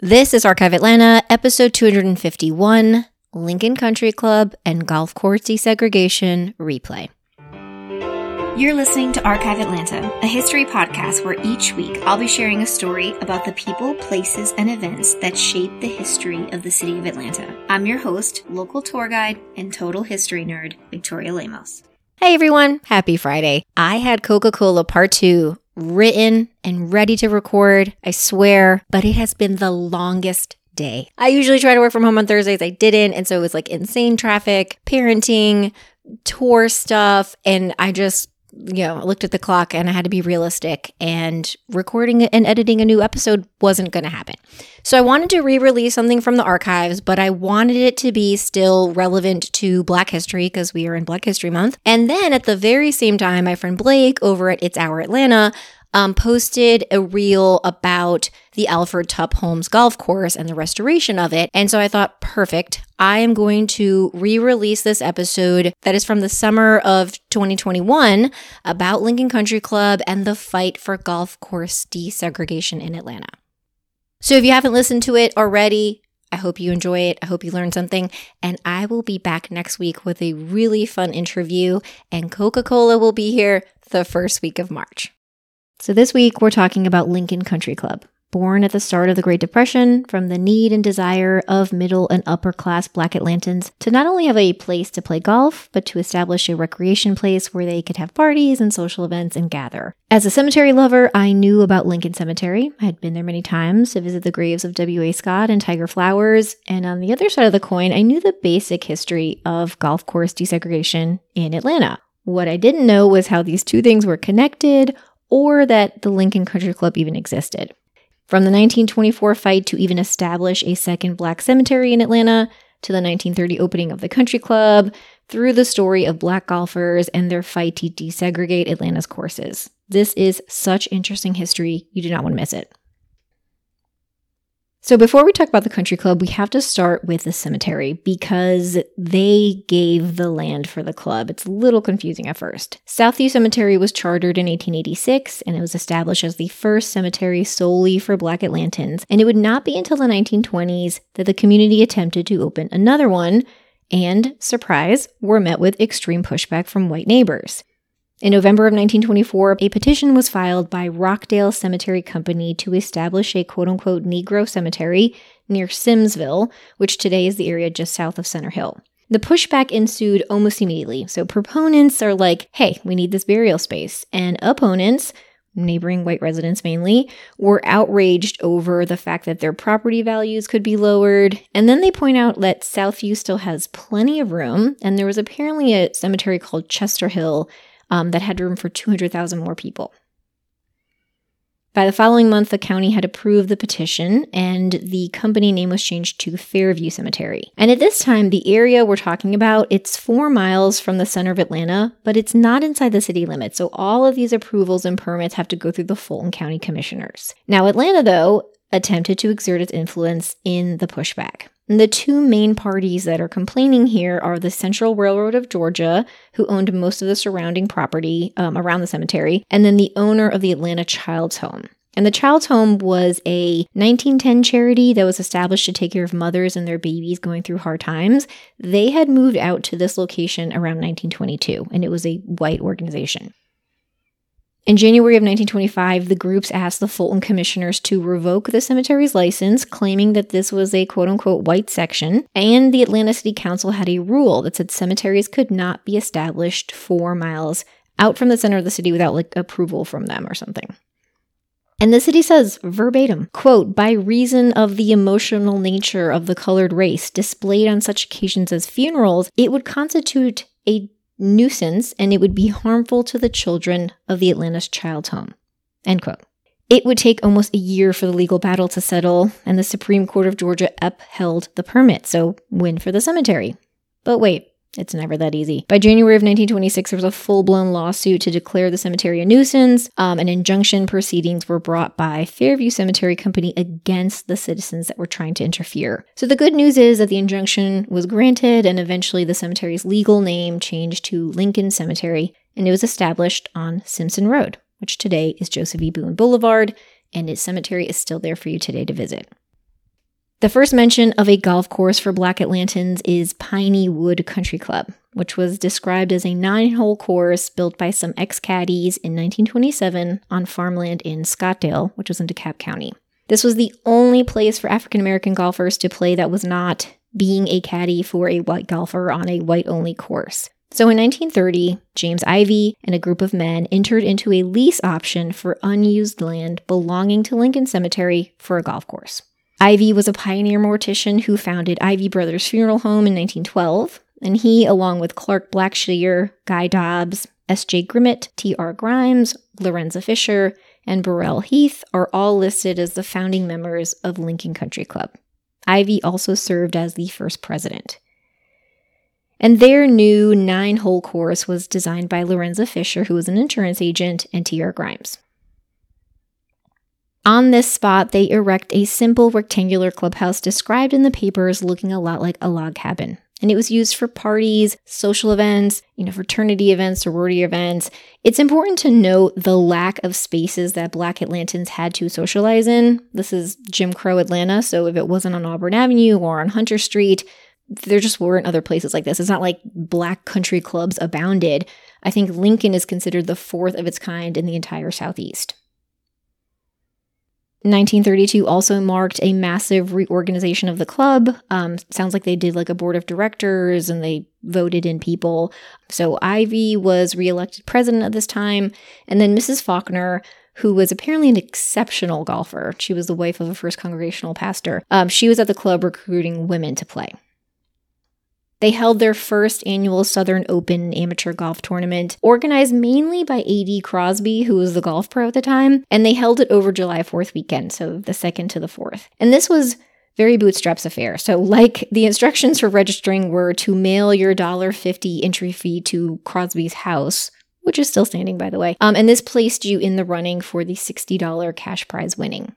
This is Archive Atlanta, episode 251 Lincoln Country Club and Golf Course Desegregation Replay. You're listening to Archive Atlanta, a history podcast where each week I'll be sharing a story about the people, places, and events that shape the history of the city of Atlanta. I'm your host, local tour guide, and total history nerd, Victoria Lemos. Hey everyone, happy Friday. I had Coca Cola Part 2 written and ready to record, I swear, but it has been the longest day. I usually try to work from home on Thursdays. I didn't. And so it was like insane traffic, parenting, tour stuff. And I just, you know, looked at the clock and I had to be realistic. And recording and editing a new episode wasn't going to happen. So I wanted to re release something from the archives, but I wanted it to be still relevant to Black history because we are in Black History Month. And then at the very same time, my friend Blake over at It's Our Atlanta um, posted a reel about the Alfred Tup Holmes golf course and the restoration of it. And so I thought, perfect. I am going to re release this episode that is from the summer of 2021 about Lincoln Country Club and the fight for golf course desegregation in Atlanta. So if you haven't listened to it already, I hope you enjoy it. I hope you learned something. And I will be back next week with a really fun interview, and Coca Cola will be here the first week of March. So, this week we're talking about Lincoln Country Club. Born at the start of the Great Depression from the need and desire of middle and upper class Black Atlantans to not only have a place to play golf, but to establish a recreation place where they could have parties and social events and gather. As a cemetery lover, I knew about Lincoln Cemetery. I had been there many times to visit the graves of W.A. Scott and Tiger Flowers. And on the other side of the coin, I knew the basic history of golf course desegregation in Atlanta. What I didn't know was how these two things were connected or that the Lincoln Country Club even existed. From the 1924 fight to even establish a second black cemetery in Atlanta, to the 1930 opening of the country club, through the story of black golfers and their fight to desegregate Atlanta's courses. This is such interesting history, you do not want to miss it. So, before we talk about the country club, we have to start with the cemetery because they gave the land for the club. It's a little confusing at first. Southview Cemetery was chartered in 1886 and it was established as the first cemetery solely for Black Atlantans. And it would not be until the 1920s that the community attempted to open another one and, surprise, were met with extreme pushback from white neighbors. In November of 1924, a petition was filed by Rockdale Cemetery Company to establish a quote unquote Negro cemetery near Simmsville, which today is the area just south of Center Hill. The pushback ensued almost immediately. So proponents are like, hey, we need this burial space. And opponents, neighboring white residents mainly, were outraged over the fact that their property values could be lowered. And then they point out that Southview still has plenty of room. And there was apparently a cemetery called Chester Hill um, that had room for 200,000 more people. By the following month, the county had approved the petition and the company name was changed to Fairview Cemetery. And at this time, the area we're talking about, it's four miles from the center of Atlanta, but it's not inside the city limits. So all of these approvals and permits have to go through the Fulton County Commissioners. Now, Atlanta, though, attempted to exert its influence in the pushback. The two main parties that are complaining here are the Central Railroad of Georgia, who owned most of the surrounding property um, around the cemetery, and then the owner of the Atlanta Child's Home. And the Child's Home was a 1910 charity that was established to take care of mothers and their babies going through hard times. They had moved out to this location around 1922, and it was a white organization. In January of 1925, the groups asked the Fulton commissioners to revoke the cemetery's license, claiming that this was a quote unquote white section. And the Atlanta City Council had a rule that said cemeteries could not be established four miles out from the center of the city without like approval from them or something. And the city says verbatim, quote, by reason of the emotional nature of the colored race displayed on such occasions as funerals, it would constitute a nuisance and it would be harmful to the children of the Atlanta's child home. End quote. It would take almost a year for the legal battle to settle, and the Supreme Court of Georgia upheld the permit, so win for the cemetery. But wait, it's never that easy. By January of 1926, there was a full blown lawsuit to declare the cemetery a nuisance, um, and injunction proceedings were brought by Fairview Cemetery Company against the citizens that were trying to interfere. So the good news is that the injunction was granted, and eventually the cemetery's legal name changed to Lincoln Cemetery, and it was established on Simpson Road, which today is Joseph E. Boone Boulevard, and its cemetery is still there for you today to visit. The first mention of a golf course for Black Atlantans is Piney Wood Country Club, which was described as a nine hole course built by some ex caddies in 1927 on farmland in Scottdale, which was in DeKalb County. This was the only place for African American golfers to play that was not being a caddy for a white golfer on a white only course. So in 1930, James Ivy and a group of men entered into a lease option for unused land belonging to Lincoln Cemetery for a golf course. Ivy was a pioneer mortician who founded Ivy Brothers Funeral Home in 1912, and he, along with Clark Blackshear, Guy Dobbs, S.J. Grimmett, T.R. Grimes, Lorenza Fisher, and Burrell Heath, are all listed as the founding members of Lincoln Country Club. Ivy also served as the first president. And their new nine hole course was designed by Lorenza Fisher, who was an insurance agent, and T.R. Grimes. On this spot, they erect a simple rectangular clubhouse described in the papers looking a lot like a log cabin. And it was used for parties, social events, you know, fraternity events, sorority events. It's important to note the lack of spaces that Black Atlantans had to socialize in. This is Jim Crow Atlanta, so if it wasn't on Auburn Avenue or on Hunter Street, there just weren't other places like this. It's not like black country clubs abounded. I think Lincoln is considered the fourth of its kind in the entire Southeast. 1932 also marked a massive reorganization of the club. Um, sounds like they did like a board of directors and they voted in people. So Ivy was reelected president at this time. And then Mrs. Faulkner, who was apparently an exceptional golfer, she was the wife of a first congregational pastor, um, she was at the club recruiting women to play. They held their first annual Southern Open amateur golf tournament, organized mainly by A.D. Crosby, who was the golf pro at the time, and they held it over July 4th weekend, so the 2nd to the 4th. And this was very bootstraps affair. So, like the instructions for registering were to mail your $1.50 entry fee to Crosby's house, which is still standing, by the way. Um, and this placed you in the running for the $60 cash prize winning.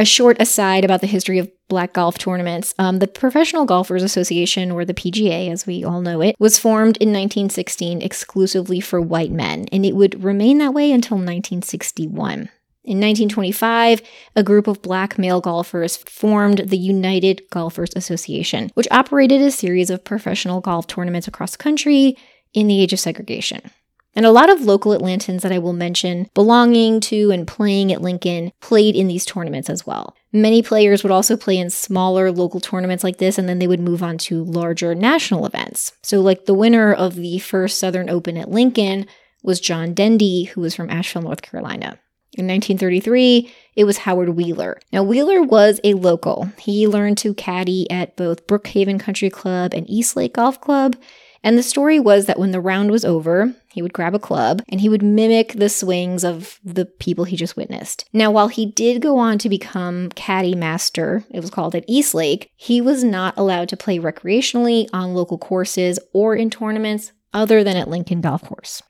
A short aside about the history of black golf tournaments. Um, the Professional Golfers Association, or the PGA as we all know it, was formed in 1916 exclusively for white men, and it would remain that way until 1961. In 1925, a group of black male golfers formed the United Golfers Association, which operated a series of professional golf tournaments across the country in the age of segregation. And a lot of local Atlantans that I will mention belonging to and playing at Lincoln played in these tournaments as well. Many players would also play in smaller local tournaments like this, and then they would move on to larger national events. So, like the winner of the first Southern Open at Lincoln was John Dendy, who was from Asheville, North Carolina. In 1933, it was Howard Wheeler. Now, Wheeler was a local. He learned to caddy at both Brookhaven Country Club and Eastlake Golf Club, and the story was that when the round was over, he would grab a club and he would mimic the swings of the people he just witnessed. Now, while he did go on to become caddy master, it was called at Eastlake, he was not allowed to play recreationally on local courses or in tournaments other than at Lincoln Golf Course.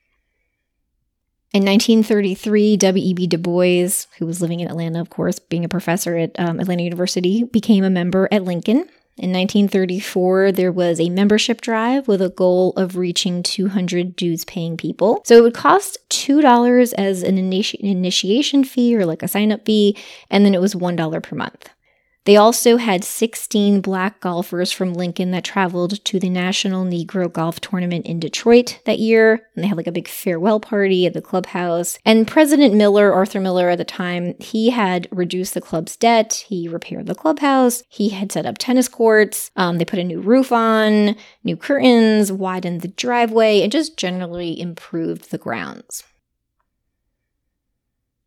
In 1933, W.E.B. Du Bois, who was living in Atlanta, of course, being a professor at um, Atlanta University, became a member at Lincoln. In 1934, there was a membership drive with a goal of reaching 200 dues paying people. So it would cost $2 as an initi- initiation fee or like a sign up fee, and then it was $1 per month. They also had 16 black golfers from Lincoln that traveled to the National Negro Golf Tournament in Detroit that year. And they had like a big farewell party at the clubhouse. And President Miller, Arthur Miller at the time, he had reduced the club's debt. He repaired the clubhouse. He had set up tennis courts. Um, they put a new roof on, new curtains, widened the driveway, and just generally improved the grounds.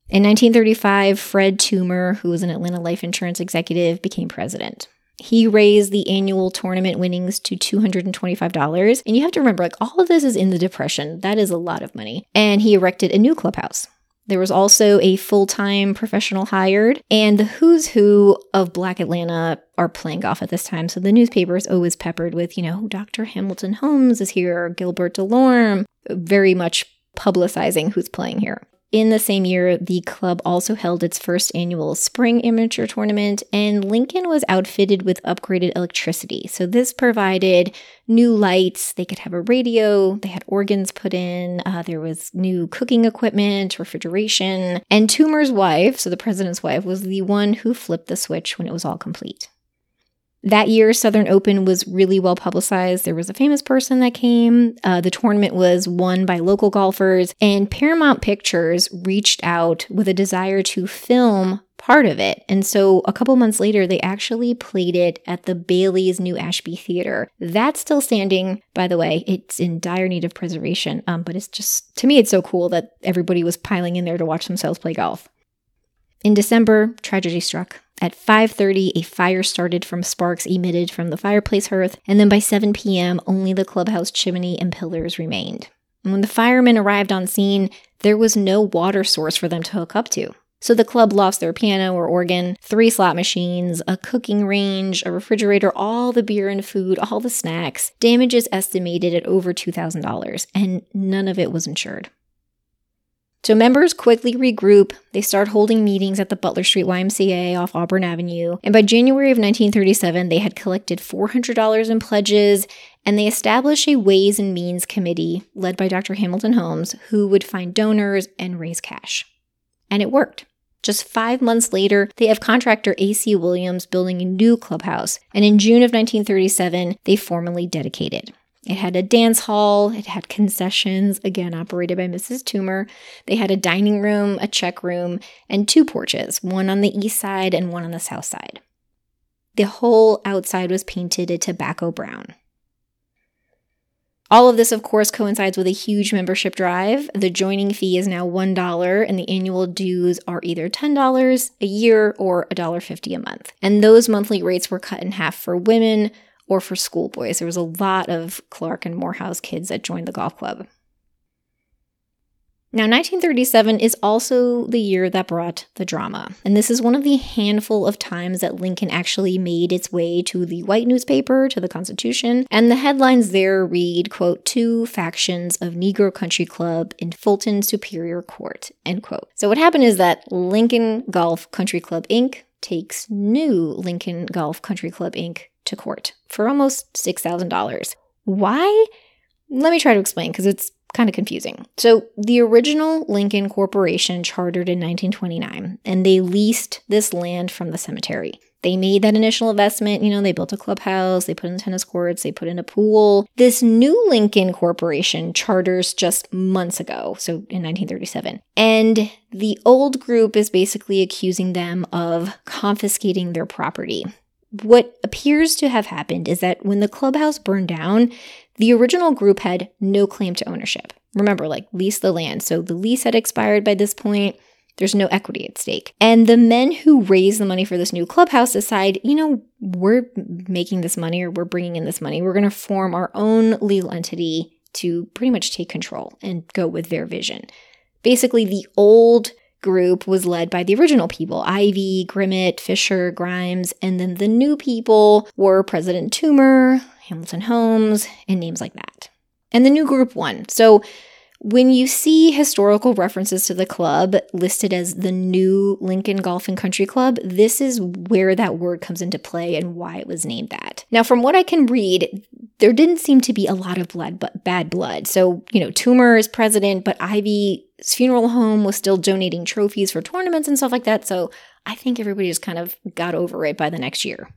In 1935, Fred Toomer, who was an Atlanta life insurance executive, became president. He raised the annual tournament winnings to $225. And you have to remember, like, all of this is in the Depression. That is a lot of money. And he erected a new clubhouse. There was also a full time professional hired, and the who's who of Black Atlanta are playing golf at this time. So the newspaper is always peppered with, you know, Dr. Hamilton Holmes is here, Gilbert DeLorme, very much publicizing who's playing here. In the same year, the club also held its first annual spring amateur tournament, and Lincoln was outfitted with upgraded electricity. So, this provided new lights, they could have a radio, they had organs put in, uh, there was new cooking equipment, refrigeration. And Toomer's wife, so the president's wife, was the one who flipped the switch when it was all complete. That year, Southern Open was really well publicized. There was a famous person that came. Uh, the tournament was won by local golfers, and Paramount Pictures reached out with a desire to film part of it. And so a couple months later, they actually played it at the Bailey's New Ashby Theater. That's still standing, by the way. It's in dire need of preservation, um, but it's just, to me, it's so cool that everybody was piling in there to watch themselves play golf. In December, tragedy struck. At 5:30, a fire started from sparks emitted from the fireplace hearth, and then by 7 p.m., only the clubhouse chimney and pillars remained. And when the firemen arrived on scene, there was no water source for them to hook up to. So the club lost their piano or organ, three slot machines, a cooking range, a refrigerator, all the beer and food, all the snacks. Damages estimated at over $2,000, and none of it was insured. So members quickly regroup. They start holding meetings at the Butler Street YMCA off Auburn Avenue. And by January of 1937, they had collected $400 in pledges and they established a Ways and Means Committee led by Dr. Hamilton Holmes who would find donors and raise cash. And it worked. Just five months later, they have contractor A.C. Williams building a new clubhouse, and in June of 1937, they formally dedicated. It had a dance hall, it had concessions, again operated by Mrs. Toomer. They had a dining room, a check room, and two porches, one on the east side and one on the south side. The whole outside was painted a tobacco brown. All of this, of course, coincides with a huge membership drive. The joining fee is now $1, and the annual dues are either $10 a year or $1.50 a month. And those monthly rates were cut in half for women, or for schoolboys. There was a lot of Clark and Morehouse kids that joined the golf club. Now, 1937 is also the year that brought the drama. And this is one of the handful of times that Lincoln actually made its way to the white newspaper, to the Constitution. And the headlines there read, quote, two factions of Negro Country Club in Fulton Superior Court, end quote. So what happened is that Lincoln Golf Country Club Inc. takes new Lincoln Golf Country Club Inc to court for almost $6,000. Why? Let me try to explain because it's kind of confusing. So, the original Lincoln Corporation chartered in 1929 and they leased this land from the cemetery. They made that initial investment, you know, they built a clubhouse, they put in tennis courts, they put in a pool. This new Lincoln Corporation charters just months ago, so in 1937. And the old group is basically accusing them of confiscating their property what appears to have happened is that when the clubhouse burned down, the original group had no claim to ownership. Remember, like, lease the land. So the lease had expired by this point. There's no equity at stake. And the men who raised the money for this new clubhouse decide, you know, we're making this money or we're bringing in this money. We're going to form our own legal entity to pretty much take control and go with their vision. Basically, the old group was led by the original people Ivy, Grimmett, Fisher, Grimes, and then the new people were President Toomer, Hamilton Holmes, and names like that. And the new group won. So when you see historical references to the club listed as the new Lincoln Golf and Country Club, this is where that word comes into play and why it was named that. Now, from what I can read, there didn't seem to be a lot of blood, but bad blood. So, you know, Toomer is president, but Ivy's funeral home was still donating trophies for tournaments and stuff like that. So I think everybody just kind of got over it by the next year.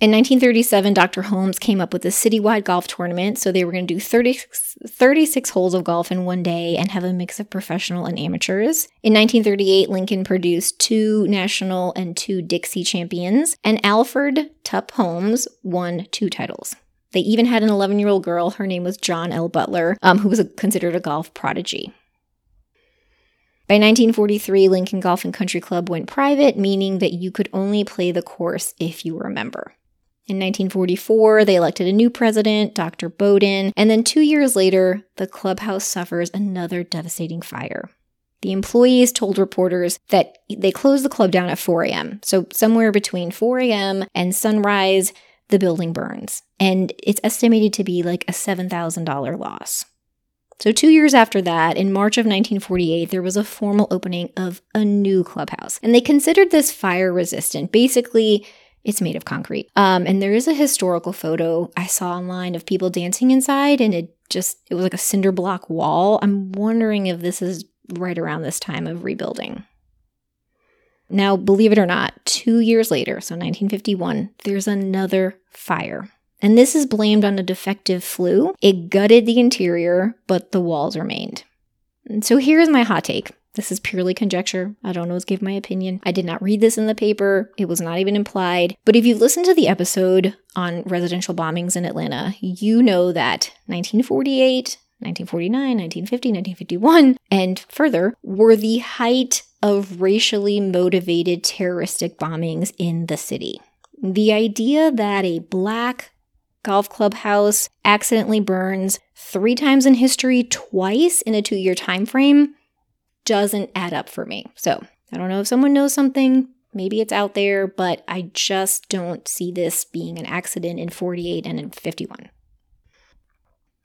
In 1937, Dr. Holmes came up with a citywide golf tournament. So they were going to do 30, 36 holes of golf in one day and have a mix of professional and amateurs. In 1938, Lincoln produced two national and two Dixie champions, and Alfred Tup Holmes won two titles. They even had an 11 year old girl. Her name was John L. Butler, um, who was a, considered a golf prodigy. By 1943, Lincoln Golf and Country Club went private, meaning that you could only play the course if you were a member. In 1944, they elected a new president, Dr. Bowden, and then two years later, the clubhouse suffers another devastating fire. The employees told reporters that they closed the club down at 4 a.m. So, somewhere between 4 a.m. and sunrise, the building burns. And it's estimated to be like a $7,000 loss. So, two years after that, in March of 1948, there was a formal opening of a new clubhouse. And they considered this fire resistant. Basically, it's made of concrete. Um, and there is a historical photo I saw online of people dancing inside, and it just, it was like a cinder block wall. I'm wondering if this is right around this time of rebuilding. Now, believe it or not, two years later, so 1951, there's another fire. And this is blamed on a defective flue. It gutted the interior, but the walls remained. And so here's my hot take. This is purely conjecture. I don't always give my opinion. I did not read this in the paper. It was not even implied. But if you listen to the episode on residential bombings in Atlanta, you know that 1948, 1949, 1950, 1951, and further were the height of racially motivated terroristic bombings in the city. The idea that a black golf club house accidentally burns three times in history, twice in a two year time frame, doesn't add up for me. So I don't know if someone knows something. Maybe it's out there, but I just don't see this being an accident in 48 and in 51.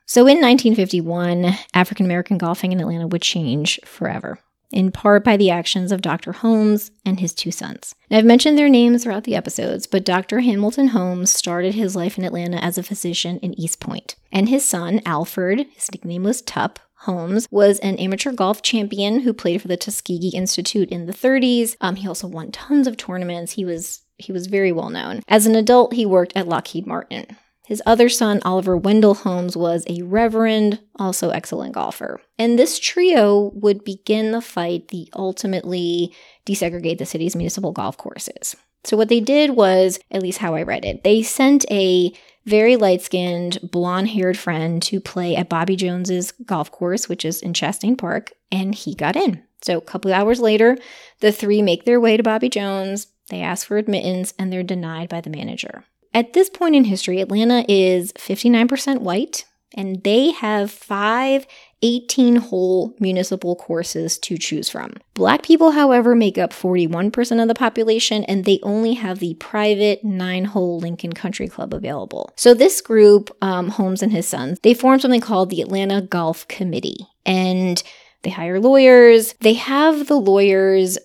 So in 1951, African American golfing in Atlanta would change forever in part by the actions of Dr. Holmes and his two sons. Now, I've mentioned their names throughout the episodes, but Dr. Hamilton Holmes started his life in Atlanta as a physician in East Point. And his son, Alfred, his nickname was Tup, Holmes was an amateur golf champion who played for the Tuskegee Institute in the 30s. Um, he also won tons of tournaments. He was he was very well known. As an adult, he worked at Lockheed Martin. His other son, Oliver Wendell Holmes, was a reverend, also excellent golfer. And this trio would begin the fight that ultimately desegregate the city's municipal golf courses. So, what they did was, at least how I read it, they sent a very light skinned, blonde haired friend to play at Bobby Jones's golf course, which is in Chastain Park, and he got in. So, a couple hours later, the three make their way to Bobby Jones. They ask for admittance and they're denied by the manager. At this point in history, Atlanta is 59% white, and they have five 18 hole municipal courses to choose from. Black people, however, make up 41% of the population, and they only have the private nine hole Lincoln Country Club available. So, this group, um, Holmes and his sons, they formed something called the Atlanta Golf Committee. And they hire lawyers. They have the lawyers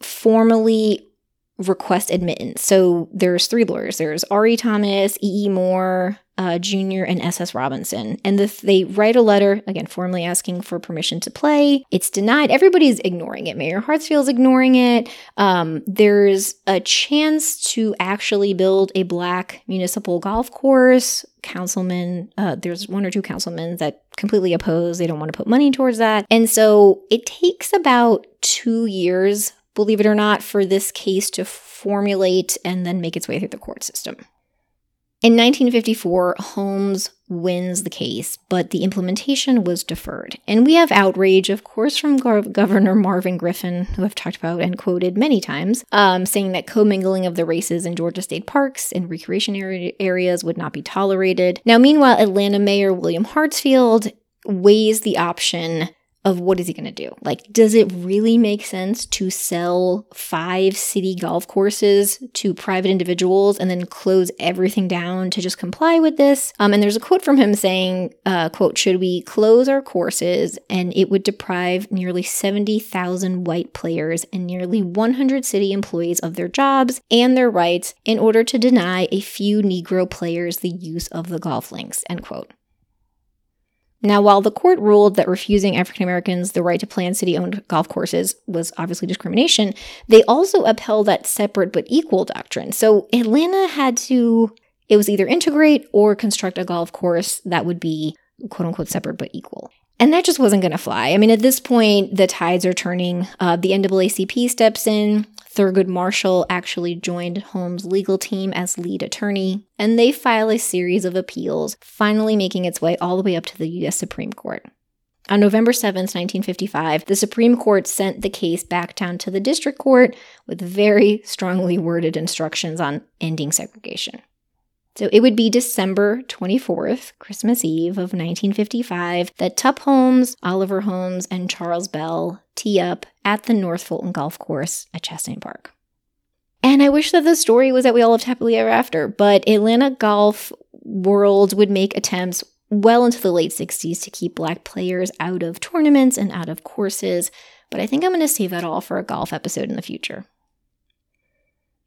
formally request admittance. So there's three lawyers. There's Ari Thomas, E.E. Moore, uh, Jr., and S.S. Robinson. And the, they write a letter, again, formally asking for permission to play. It's denied. Everybody's ignoring it. Mayor Hartsfield's ignoring it. Um, there's a chance to actually build a black municipal golf course. Councilmen, uh, there's one or two councilmen that completely oppose. They don't want to put money towards that. And so it takes about two years believe it or not, for this case to formulate and then make its way through the court system. In 1954, Holmes wins the case, but the implementation was deferred. And we have outrage, of course, from Governor Marvin Griffin, who I've talked about and quoted many times, um, saying that commingling of the races in Georgia state parks and recreation areas would not be tolerated. Now, meanwhile, Atlanta Mayor William Hartsfield weighs the option of what is he going to do? Like, does it really make sense to sell five city golf courses to private individuals and then close everything down to just comply with this? Um, and there's a quote from him saying, uh, quote, should we close our courses and it would deprive nearly 70,000 white players and nearly 100 city employees of their jobs and their rights in order to deny a few Negro players the use of the golf links, end quote. Now, while the court ruled that refusing African Americans the right to play on city owned golf courses was obviously discrimination, they also upheld that separate but equal doctrine. So Atlanta had to, it was either integrate or construct a golf course that would be quote unquote separate but equal. And that just wasn't going to fly. I mean, at this point, the tides are turning. Uh, the NAACP steps in. Thurgood Marshall actually joined Holmes' legal team as lead attorney, and they file a series of appeals, finally making its way all the way up to the U.S. Supreme Court. On November 7, 1955, the Supreme Court sent the case back down to the district court with very strongly worded instructions on ending segregation. So it would be December 24th, Christmas Eve of 1955, that Tup Holmes, Oliver Holmes, and Charles Bell tee up at the North Fulton Golf Course at Chastain Park. And I wish that the story was that we all lived happily ever after, but Atlanta golf world would make attempts well into the late 60s to keep black players out of tournaments and out of courses, but I think I'm going to save that all for a golf episode in the future.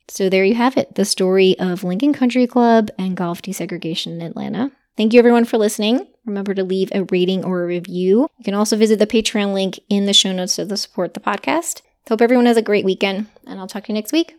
So there you have it the story of Lincoln Country Club and golf desegregation in Atlanta. Thank you everyone for listening. Remember to leave a rating or a review. You can also visit the Patreon link in the show notes to support the podcast. Hope everyone has a great weekend, and I'll talk to you next week.